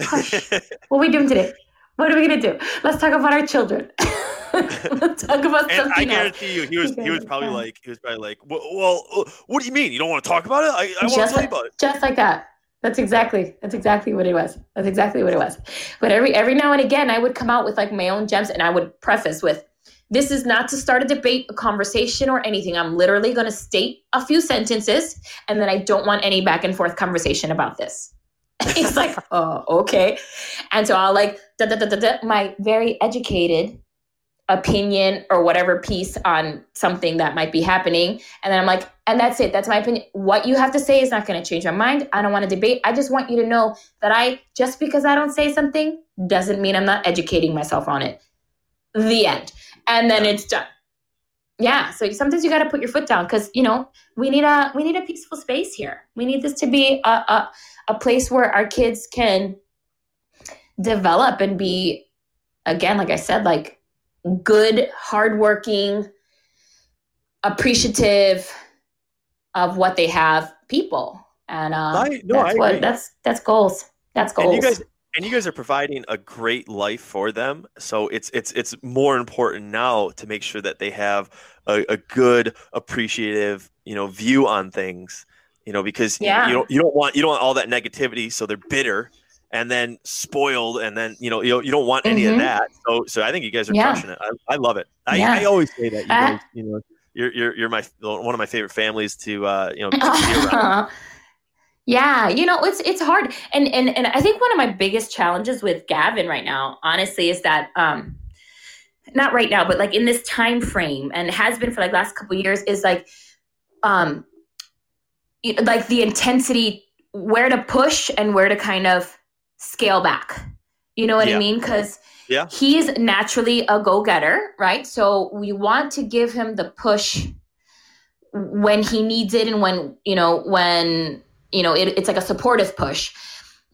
Hush. What are we doing today? What are we gonna do? Let's talk about our children. Talk about and I something else. guarantee you, he was he was probably like he was probably like, well, well, uh, what do you mean? You don't want to talk about it? I, I want to tell you about it. just like that. That's exactly that's exactly what it was. That's exactly what it was. But every every now and again, I would come out with like my own gems, and I would preface with, "This is not to start a debate, a conversation, or anything. I'm literally going to state a few sentences, and then I don't want any back and forth conversation about this." He's like, "Oh, okay," and so I'll like da, da, da, da, da, my very educated opinion or whatever piece on something that might be happening and then I'm like, and that's it. That's my opinion. What you have to say is not going to change my mind. I don't want to debate. I just want you to know that I, just because I don't say something, doesn't mean I'm not educating myself on it. The end. And then it's done. Yeah. So sometimes you got to put your foot down because, you know, we need a, we need a peaceful space here. We need this to be a, a, a place where our kids can develop and be, again, like I said, like good, hardworking, appreciative of what they have people. And um, I- no, that's I what that's that's goals. That's goals. And you guys and you guys are providing a great life for them. So it's it's it's more important now to make sure that they have a, a good, appreciative, you know, view on things. You know, because you- Yeah. you don't you don't want you don't want all that negativity, so they're bitter and then spoiled, and then you know you don't, you don't want any Mhm. of that. So so I think you guys are Yeah. crushing it. I, I love it. I, Yeah. I always say that you Uh, guys, you know, you're you're you're my one of my favorite families to uh you know to be around. yeah, you know, it's it's hard. And and and I think one of my biggest challenges with Gavin right now, honestly, is that um not right now, but like in this time frame and has been for like last couple years is like um like the intensity where to push and where to kind of scale back. You know what Yeah. I mean? Cuz Yeah. he's naturally a go-getter, right? So we want to give him the push when he needs it and when, you know, when, you know, it, it's like a supportive push.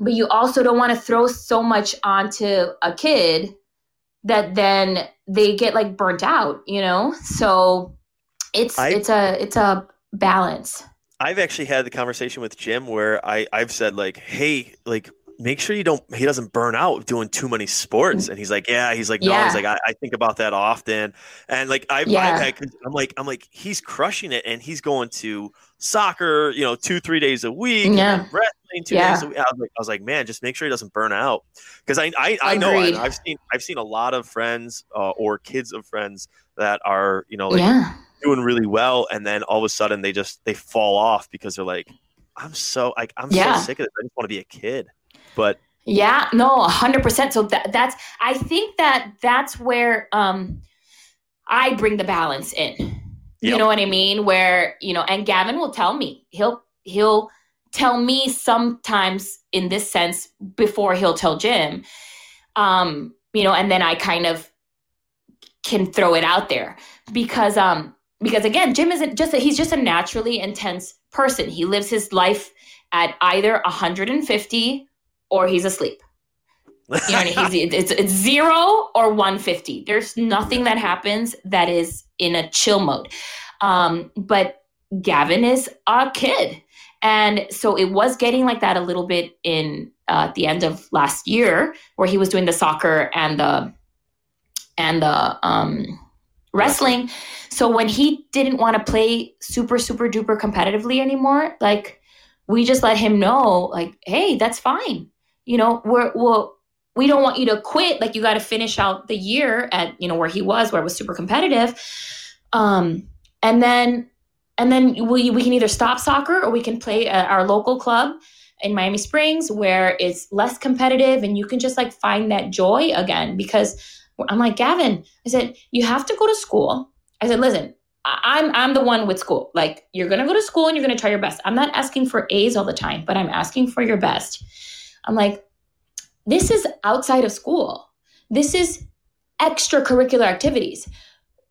but you also don't want to throw so much onto a kid that then they get like burnt out, you know? So it's I- it's a it's a balance. I've actually had the conversation with Jim where I I've said like, hey, like make sure you don't he doesn't burn out doing too many sports and he's like yeah he's like no Yeah. he's like I, I think about that often and like I've, Yeah. Had, 'cause I'm like I'm like he's crushing it and he's going to soccer you know two three days a week Yeah. wrestling two Yeah. days a week I was like I was like man just make sure he doesn't burn out because I I, I know. I, I've seen I've seen a lot of friends uh, or kids of friends that are you know like yeah. doing really well and then all of a sudden they just they fall off because they're like i'm so like i'm Yeah. so sick of this i just want to be a kid but Yeah, no, a hundred percent. So that that's I think that that's where um I bring the balance in. You Yep. know what I mean? Where, you know, and Gavin will tell me. He'll he'll tell me sometimes in this sense before he'll tell Jim. Um, you know, and then I kind of can throw it out there because um because again, Jim isn't just a, he's just a naturally intense person. He lives his life at either 150 or he's asleep. You know, it's, it's zero or 150. There's nothing that happens that is in a chill mode. Um, but Gavin is a kid. And so it was getting like that a little bit in uh, the end of last year, where he was doing the soccer and the and the um, wrestling. So when he didn't want to play super super duper competitively anymore, like we just let him know, like, hey, that's fine. You know, we're we'll we don't want you to quit. Like you got to finish out the year at you know where he was, where it was super competitive. Um, and then and then we we can either stop soccer or we can play at our local club in Miami Springs where it's less competitive and you can just like find that joy again. Because I'm like Gavin, I said you have to go to school. I said, listen, I'm I'm the one with school. Like you're gonna go to school and you're gonna try your best. I'm not asking for A's all the time, but I'm asking for your best. I'm like, this is outside of school. This is extracurricular activities.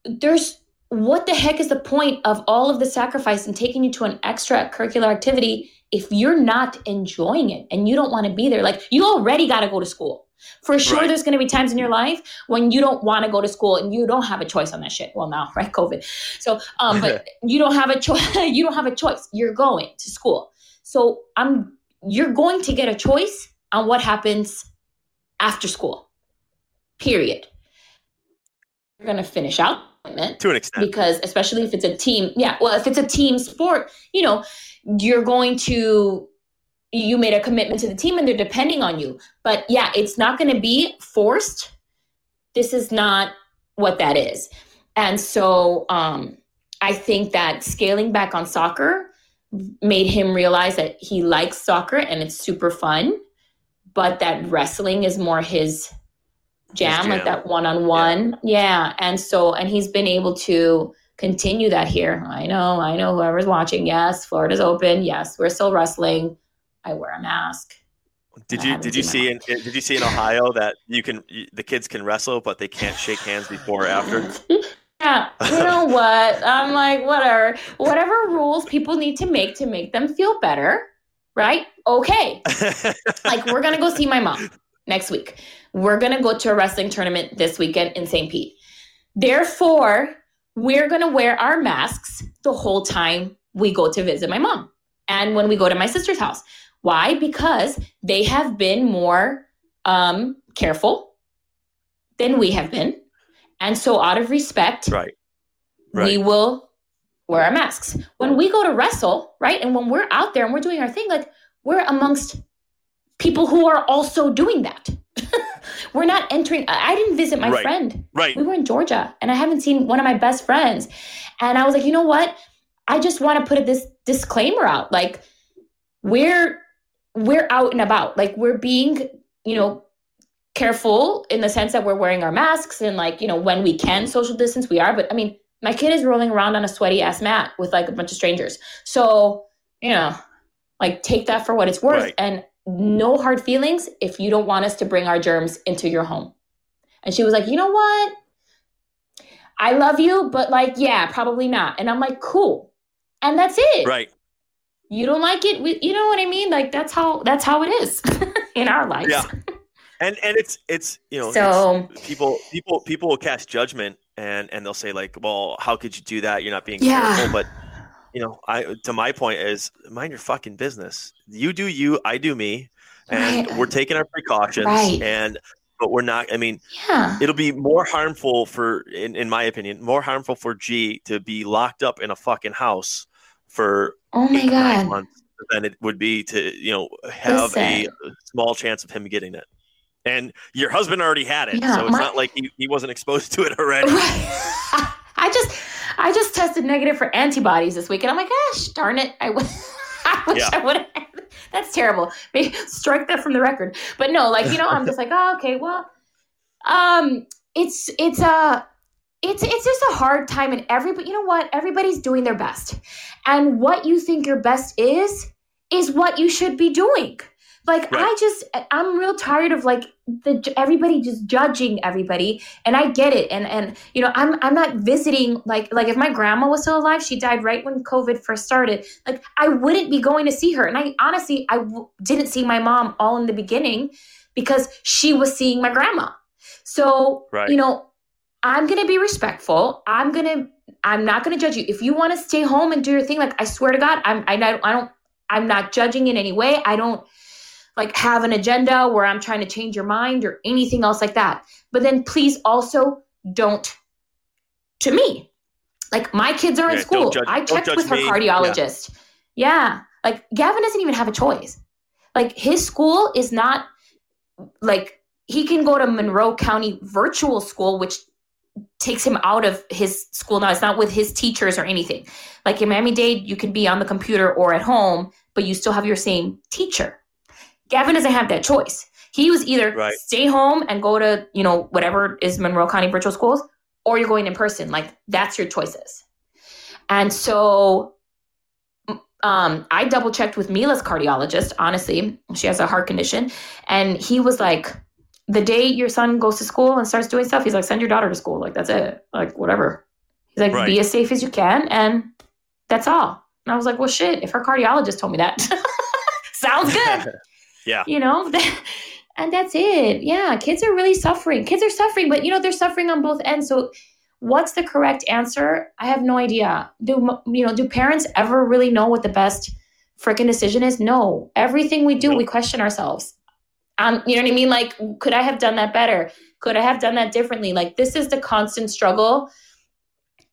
There's what the heck is the point of all of the sacrifice and taking you to an extracurricular activity if you're not enjoying it and you don't want to be there? Like you already got to go to school. For sure, Right. there's going to be times in your life when you don't want to go to school and you don't have a choice on that shit. Well, now, right? COVID. So, um, but you don't have a choice. you don't have a choice. You're going to school. So I'm. You're going to get a choice on what happens after school. Period. You're going to finish out to an extent because especially if it's a team yeah well if it's a team sport you know you're going to you made a commitment to the team and they're depending on you but yeah it's not going to be forced this is not what that is and so um i think that scaling back on soccer made him realize that he likes soccer and it's super fun but that wrestling is more his jam, like jam. that one on one. Yeah. And so, and he's been able to continue that here. I know, I know whoever's watching. Yes, Florida's open. Yes, we're still wrestling. I wear a mask. did you did you see in did you see in ohio that you can you, the kids can wrestle but they can't shake hands before or after Yeah, you know what? I'm like, whatever. Whatever rules people need to make to make them feel better, right? Okay. like we're gonna go see my mom next week. We're gonna go to a wrestling tournament this weekend in St. Pete. Therefore, we're gonna wear our masks the whole time we go to visit my mom and when we go to my sister's house. Why? Because they have been more um, careful than we have been, and so out of respect, right we will wear our masks. When we go to wrestle, right? And when we're out there and we're doing our thing, like we're amongst people who are also doing that. we're not entering. I I didn't visit my Right. friend. right We were in Georgia and I haven't seen one of my best friends. And I was like, you know what? I just want to put this disclaimer out. Like, we're we're out and about. Like we're being, you know, careful in the sense that we're wearing our masks and like, you know, when we can social distance, we are. But I mean, my kid is rolling around on a sweaty ass mat with like a bunch of strangers. So, you know, like take that for what it's worth Right. and no hard feelings if you don't want us to bring our germs into your home. And she was like, you know what? I love you, but like, yeah, probably not. And I'm like, cool. And that's it. right You don't like it? We, you know what I mean? Like that's how that's how it is. in our lives. Yeah. And and it's it's you know So- it's- people people people will cast judgment and and they'll say like well how could you do that you're not being Yeah. careful but you know i to my point is mind your fucking business you do you i do me and Right. we're taking our precautions Right. and but we're not i mean Yeah. it'll be more harmful for in, in my opinion more harmful for g to be locked up in a fucking house for Oh my God. months than it would be to you know have a small chance of him getting it. And your husband already had it, Yeah, so it's my- not like he, he wasn't exposed to it already. I just I just tested negative for antibodies this week, and I'm like, gosh, darn it! I, w- I wish Yeah. I would have. That's terrible. Maybe strike that from the record. But no, like you know, I'm just like, oh, okay, well, um, it's it's a. It's, it's just a hard time and everybody you know what everybody's doing their best and what you think your best is is what you should be doing like Right. i just i'm real tired of like the everybody just judging everybody and i get it and and you know i'm i'm not visiting like like if my grandma was still alive she died right when covid first started like i wouldn't be going to see her and i honestly i w- didn't see my mom all in the beginning because she was seeing my grandma so Right. you know i'm gonna be respectful i'm gonna i'm not gonna judge you if you want to stay home and do your thing like i swear to god i'm i i don't i'm not judging in any way i don't like have an agenda where I'm trying to change your mind or anything else like that. But then please also don't to me. Like my kids are in Yeah, don't school. judge- I checked with her me. Yeah. cardiologist. Yeah. Like Gavin doesn't even have a choice. Like his school is not like he can go to Monroe County virtual school, which takes him out of his school now. It's not with his teachers or anything. Like in Miami Dade, you can be on the computer or at home, but you still have your same teacher. Gavin doesn't have that choice. He was either Right. stay home and go to, you know, whatever is Monroe County virtual schools, or you're going in person. Like that's your choices. And so um, I double checked with Mila's cardiologist, honestly. She has a heart condition. And he was like, the day your son goes to school and starts doing stuff, he's like, send your daughter to school. Like, that's it. Like, whatever. He's like, Right. be as safe as you can. And that's all. And I was like, well, shit, if her cardiologist told me that, sounds good yeah. you know and that's it. Yeah kids are really suffering. Kids are suffering but you know they're suffering on both ends. So what's the correct answer? I have no idea. Do you know do parents ever really know what the best freaking decision is? No. Everything we do we question ourselves. Um you know what i mean? Like could i have done that better? Could i have done that differently? Like this is the constant struggle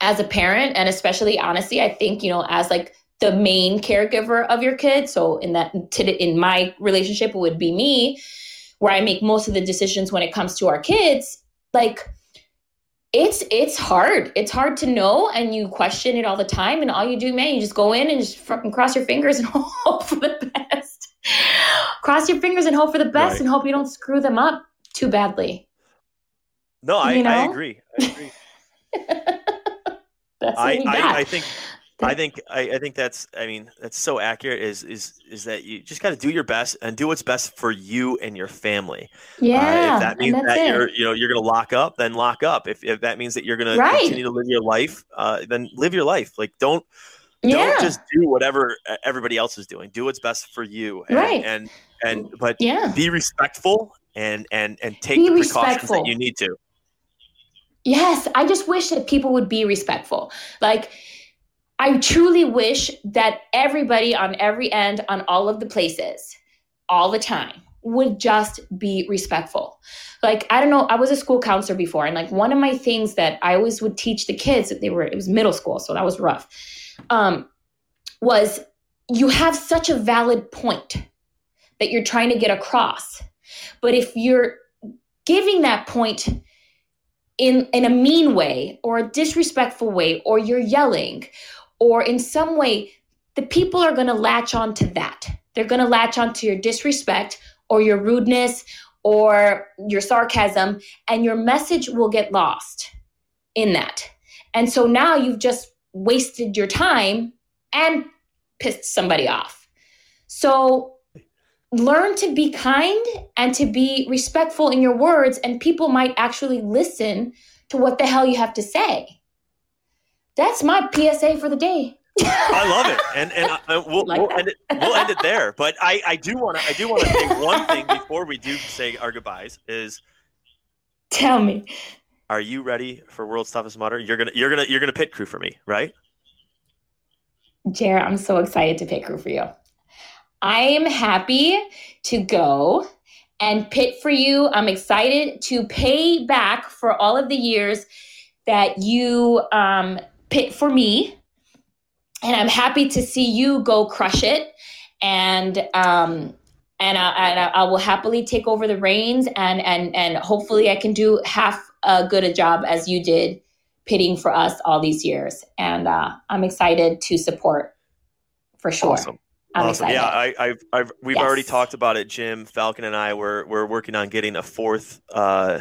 as a parent and especially honestly i think you know as like the main caregiver of your kid so in that to, in my relationship it would be me where i make most of the decisions when it comes to our kids like it's it's hard it's hard to know and you question it all the time and all you do man you just go in and just fucking cross your fingers and hope for the best cross your fingers and hope for the best Right. and hope you don't screw them up too badly No, I, You I agree. I agree. that's what I, we got. I, I think I think I, I think that's I mean that's so accurate is is is that you just got to do your best and do what's best for you and your family. Uh, yeah if that means that it. you're you know you're going to lock up, then lock up. If, if that means that you're going Right. to continue to live your life, uh, then live your life. Like don't yeah don't just do whatever uh, everybody else is doing. Do what's best for you. And, Right. And and but yeah be respectful and and and take Be the precautions respectful. that you need to. Yes, I just wish that people would be respectful. Like, I truly wish that everybody on every end, on all of the places, all the time, would just be respectful. Like, I don't know, I was a school counselor before, and like one of my things that I always would teach the kids that they were, it was middle school, so that was rough, um, was you have such a valid point that you're trying to get across. But if you're giving that point in in a mean way or a disrespectful way or you're yelling or in some way the people are going to latch on to that. They're going to latch on to your disrespect or your rudeness or your sarcasm and your message will get lost in that. And so now you've just wasted your time and pissed somebody off. So learn to be kind and to be respectful in your words and people might actually listen to what the hell you have to say that's my psa for the day I love it, and and uh, we'll, Like we'll end it. We'll end it there. But I, I do want to I do want to say one thing before we do say our goodbyes. Is Tell me. are you ready for World's Toughest Mudder? You're gonna you're gonna you're gonna pit crew for me, right? Jared, I'm so excited to pit crew for you. I am happy to go and pit for you. I'm excited to pay back for all of the years that you um, pit for me. And I'm happy to see you go crush it. And um, and I, and I, I will happily take over the reins and and and hopefully I can do half a good a job as you did pitting for us all these years. And uh, I'm excited to support for sure. Awesome. I'm awesome. excited. Yeah, I, I've, I've, we've already talked about it. Jim Falcon and I were we're working on getting a fourth uh,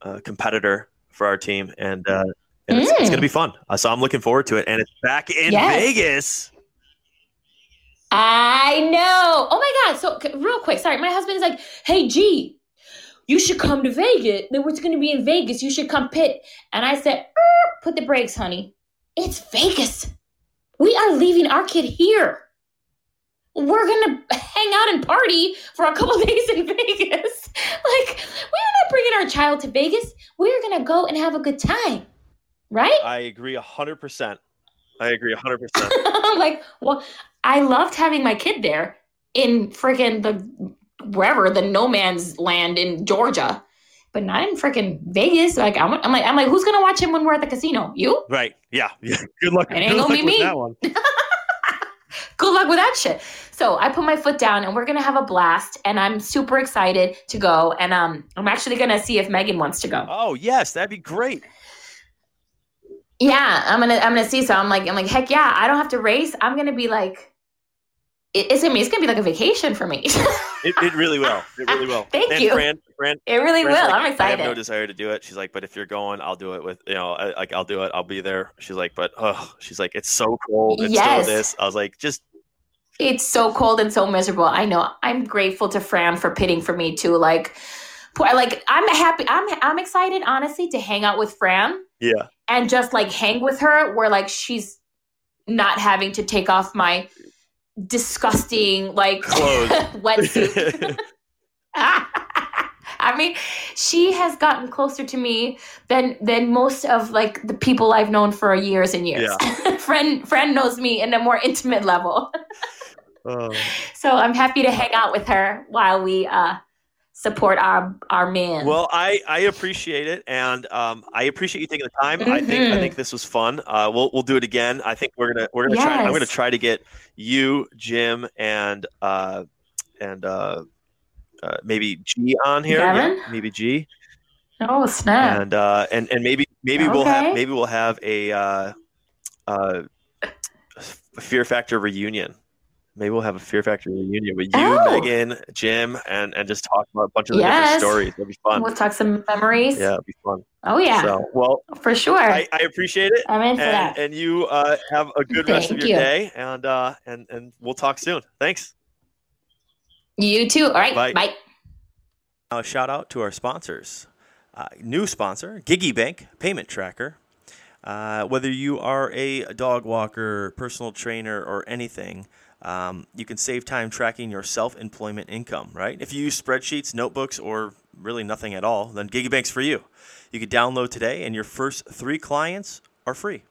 uh, competitor for our team, and uh, and it's, it's Mm. going to be fun. Uh, so I'm looking forward to it, and it's back in Yes. Vegas. I know. Oh my God. So, real quick, sorry. My husband is like, hey, G, you should come to Vegas. Then we're going to be in Vegas. You should come pit. And I said, "Er, put the brakes, honey. It's Vegas. We are leaving our kid here. We're going to hang out and party for a couple days in Vegas. Like, we're not bringing our child to Vegas. We're going to go and have a good time. Right? I agree hundred percent. I agree hundred percent. I'm like, well, I loved having my kid there in friggin' the wherever the no man's land in Georgia, but not in friggin' Vegas. Like I'm, I'm like, I'm like, who's gonna watch him when we're at the casino? You? Right? Yeah. Yeah. Good luck. It ain't gonna be with me. that one. Good luck with that shit. So I put my foot down, and we're gonna have a blast. And I'm super excited to go. And um, I'm actually gonna see if Megan wants to go. Oh yes, that'd be great. Yeah, I'm gonna I'm gonna see. So I'm like I'm like heck yeah. I don't have to race. I'm gonna be like, it, it's gonna be it's gonna be like a vacation for me. It, it really will. It really will. Thank and you. Fran, Fran, it really Fran's will. like, I'm excited. I have no desire to do it. She's like, but if you're going, I'll do it with you know, I, like I'll do it. I'll be there. She's like, but oh, she's like, it's so cold. It's Yes. so this. I was like, just it's so cold and so miserable. I know. I'm grateful to Fran for pitting for me too. Like, like I'm happy. I'm I'm excited, honestly, to hang out with Fran yeah, and just like hang with her, where like she's not having to take off my disgusting like Clothes. wetsuit. I mean, she has gotten closer to me than than most of like the people I've known for years and years. friend friend knows me in a more intimate level. Oh. So I'm happy to hang out with her while we uh, support our our man. Well, I I appreciate it, and um, I appreciate you taking the time. I think I Mhm. think this was fun. Uh, we'll we'll do it again. I think we're gonna we're gonna try. I'm gonna try to get you, Jim, and uh, and uh, uh, maybe G on here. Yeah, maybe G, oh snap! and uh, and and maybe maybe we'll have maybe we'll have a uh, uh, Fear Factor reunion. Maybe we'll have a Fear Factor reunion with you, Oh. Megan, Jim, and and just talk about a bunch of the Yes. different stories. It'll be fun. we'll talk some memories. Yeah, it'll be fun. Oh yeah, So, well, for sure. I, I appreciate it, I'm in for and that. and you uh, have a good rest of your you. day, and uh, and and we'll talk soon. Thanks. you too. All right. Bye. Bye. A shout out to our sponsors. Uh, new sponsor, Giggy Bank Payment Tracker. Uh, whether you are a dog walker, personal trainer, or anything, um, you can save time tracking your self employment income, right? If you use spreadsheets, notebooks, or really nothing at all, then Giggy Bank's for you. You can download today, and your first three clients are free.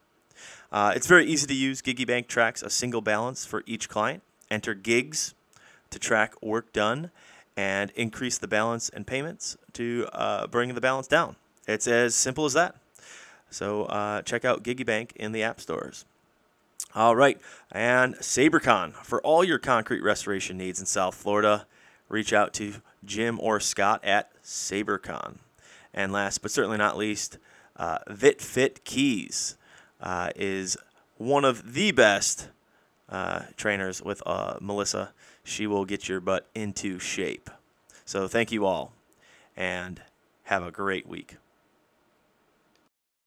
Uh, it's very easy to use. Giggy Bank tracks a single balance for each client. Enter gigs to track work done and increase the balance and payments to uh, bring the balance down. It's as simple as that. So uh, check out Giggy Bank in the app stores. All right, and SaberCon for all your concrete restoration needs in South Florida. Reach out to Jim or Scott at SaberCon. And last but certainly not least, uh, VitFit Keys uh, is one of the best uh, trainers with uh, Melissa. She will get your butt into shape. So thank you all, and have a great week.